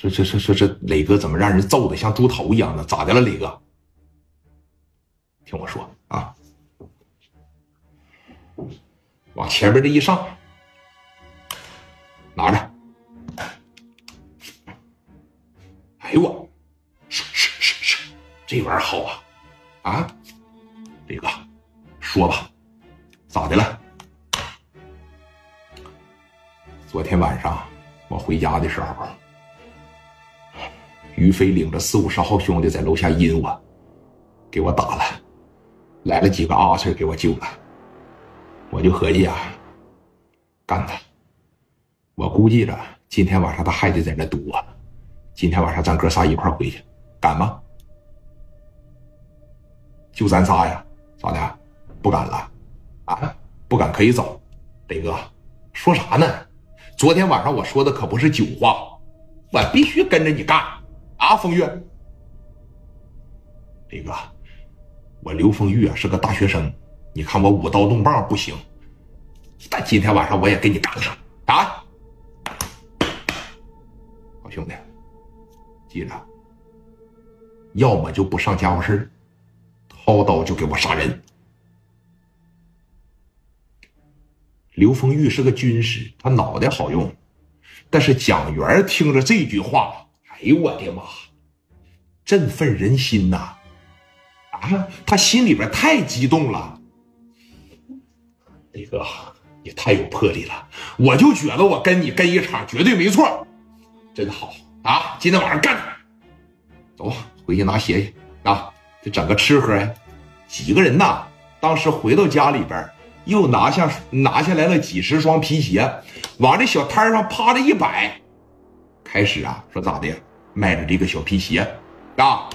说这这这这磊哥怎么让人揍的像猪头一样的？咋的了，磊哥？听我说啊，往前边这一上，拿着。哎呦我，是是是是，这玩意儿好啊！啊，磊哥，说吧，咋的了？昨天晚上我回家的时候，于飞领着四五十号兄弟在楼下阴我，给我打了，来了几个阿翠给我救了，我就合计啊，干他！我估计着今天晚上他还得在那堵我，今天晚上咱哥仨一块回去，敢吗？就咱仨呀？咋的？不敢了？啊？不敢可以走。磊哥，说啥呢？昨天晚上我说的可不是酒话，我必须跟着你干啊！风月，李哥，我刘风玉啊是个大学生，你看我舞刀弄棒不行，但今天晚上我也跟你干了啊！好兄弟，记着，要么就不上家伙事掏刀就给我杀人。刘丰玉是个军师，他脑袋好用，但是蒋元听着这句话，哎呦我的妈，振奋人心呐！啊，他心里边太激动了。李哥，你太有魄力了，我就觉得我跟你跟一场绝对没错，真好啊！今天晚上干，走，回去拿鞋去啊！得整个吃喝呀。几个人呐？当时回到家里边。又拿下拿下来了几十双皮鞋，往这小摊上趴着一摆，开始啊说咋的卖着这个小皮鞋啊，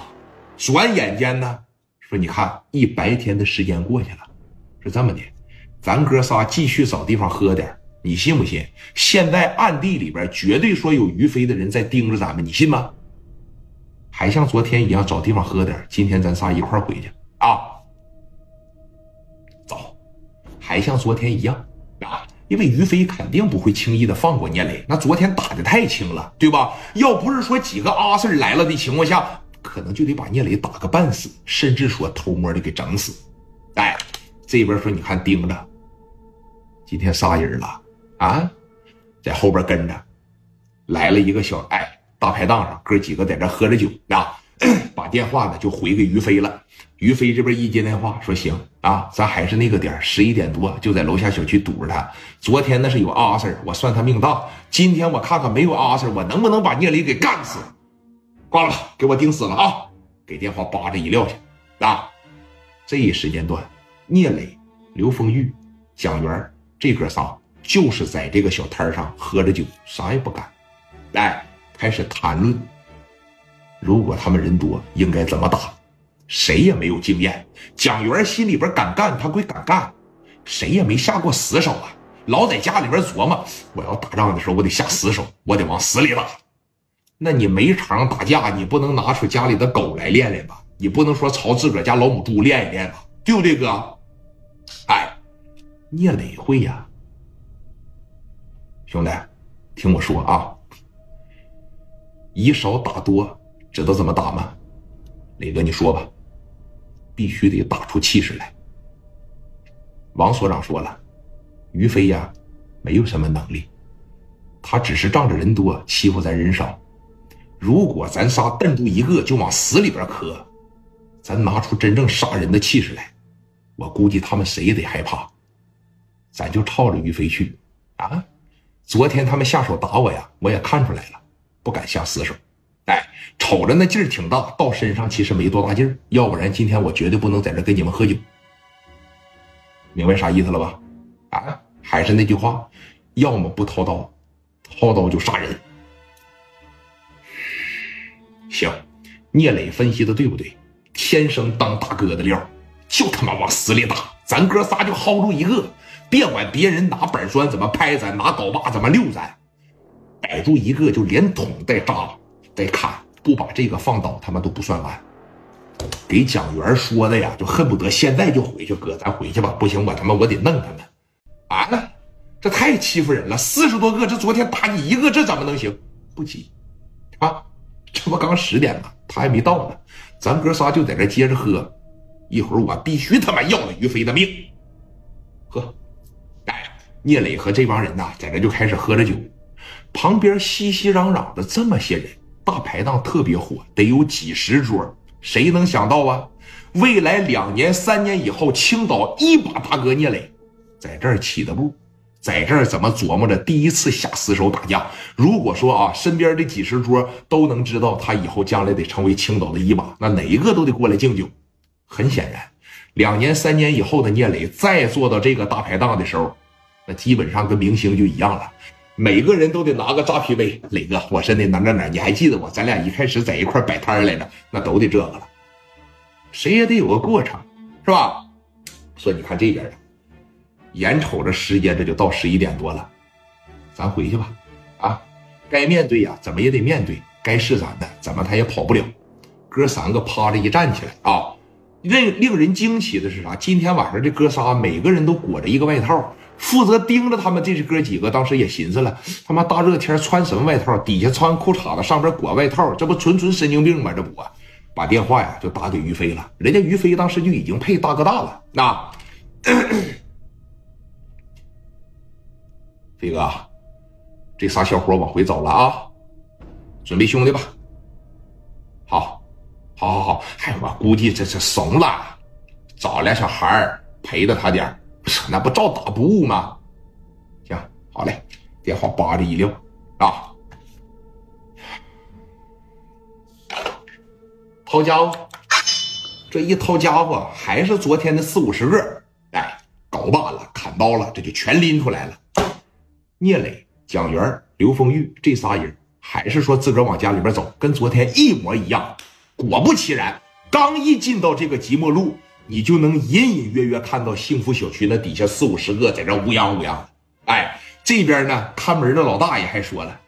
转眼间呢说你看一白天的时间过去了，是这么的，咱哥仨继续找地方喝点，你信不信？现在暗地里边绝对说有于飞的人在盯着咱们，你信吗？还像昨天一样找地方喝点，今天咱仨一块回去啊。走还像昨天一样，因为于飞肯定不会轻易的放过聂磊。那昨天打的太轻了，对吧？要不是说几个阿 Sir 来了的情况下，可能就得把聂磊打个半死，甚至说偷摸的给整死。哎，这边说你看盯着，今天仨人了啊，在后边跟着，来了一个小哎大排档上，哥几个在这喝着酒啊，把电话呢就回给于飞了。于飞这边一接电话，说行啊，咱还是那个点十一点多就在楼下小区堵着他。昨天那是有阿 Sir，我算他命大。今天我看看没有阿 Sir，我能不能把聂磊给干死？挂了，给我盯死了啊！给电话扒着一撂下啊！这一时间段，聂磊、刘丰玉、蒋元这哥仨就是在这个小摊上喝着酒，啥也不干，来开始谈论，如果他们人多，应该怎么打。谁也没有经验，蒋元心里边敢干，他归敢干，谁也没下过死手啊，老在家里边琢磨，我要打仗的时候，我得下死手，我得往死里打。那你没场打架，你不能拿出家里的狗来练练吧？你不能说朝自个儿家老母猪练一练吧？对不对，哥？哎，聂磊会呀，兄弟，听我说啊，以少打多，知道怎么打吗？磊哥，你说吧。必须得打出气势来。王所长说了，于飞呀，没有什么能力，他只是仗着人多欺负咱人少。如果咱仨瞪住一个就往死里边磕，咱拿出真正杀人的气势来，我估计他们谁也得害怕。咱就抄着于飞去啊！昨天他们下手打我呀，我也看出来了，不敢下死手。哎，瞅着那劲儿挺大，到身上其实没多大劲儿。要不然今天我绝对不能在这跟你们喝酒。明白啥意思了吧？啊，还是那句话，要么不掏刀，掏刀就杀人。行，聂磊分析的对不对？天生当大哥的料，就他妈往死里打。咱哥仨就薅住一个，别管别人拿板砖怎么拍咱，拿镐把怎么溜咱，逮住一个就连捅带扎。再看，不把这个放倒，他们都不算完。给蒋元说的呀，就恨不得现在就回去，哥，咱回去吧。不行，我他妈我得弄他们。啊，这太欺负人了，四十多个，这昨天打你一个，这怎么能行？不急，啊，这不刚十点吗？他还没到呢，咱哥仨就在这接着喝，一会儿我必须他妈要了于飞的命。喝，哎，聂磊和这帮人呐，在这就开始喝着酒，旁边熙熙攘攘的这么些人，大排档特别火，得有几十桌。谁能想到啊？未来两年、三年以后，青岛一把大哥聂磊在这儿起的步，在这儿怎么琢磨着第一次下死手打架？如果说啊，身边的几十桌都能知道他以后将来得成为青岛的一把，那哪一个都得过来敬酒。很显然，两年、三年以后的聂磊再坐到这个大排档的时候，那基本上跟明星就一样了。每个人都得拿个扎啤杯，磊哥，我是那哪哪哪，你还记得我？咱俩一开始在一块摆摊来着，那都得这个了。谁也得有个过程，是吧？说你看这边啊，眼瞅着时间这就到十一点多了，咱回去吧。啊，该面对呀，怎么也得面对。该是咱的，怎么他也跑不了。哥三个趴着一站起来啊，令令人惊奇的是啥？今天晚上这哥仨每个人都裹着一个外套。负责盯着他们，这是哥几个。当时也寻思了，他妈大热天穿什么外套？底下穿裤衩子，上边裹外套，这不纯纯神经病吗？这不，把电话呀就打给于飞了。人家于飞当时就已经配大哥大了。那 飞哥，这仨小伙往回走了啊，准备兄弟吧。好，好，好，好。哎，我估计这是怂了，找俩小孩陪着他点那不照打不误吗？行，好嘞，电话叭的一撂啊！掏家伙，这一掏家伙还是昨天的四五十个，哎，镐把了，砍刀了，这就全拎出来了。聂磊、蒋元、刘丰玉这仨人，还是说自个儿往家里边走，跟昨天一模一样。果不其然，刚一进到这个即墨路。你就能隐隐约约看到幸福小区那底下四五十个在这乌泱乌泱。哎，这边呢看门的老大爷还说了：“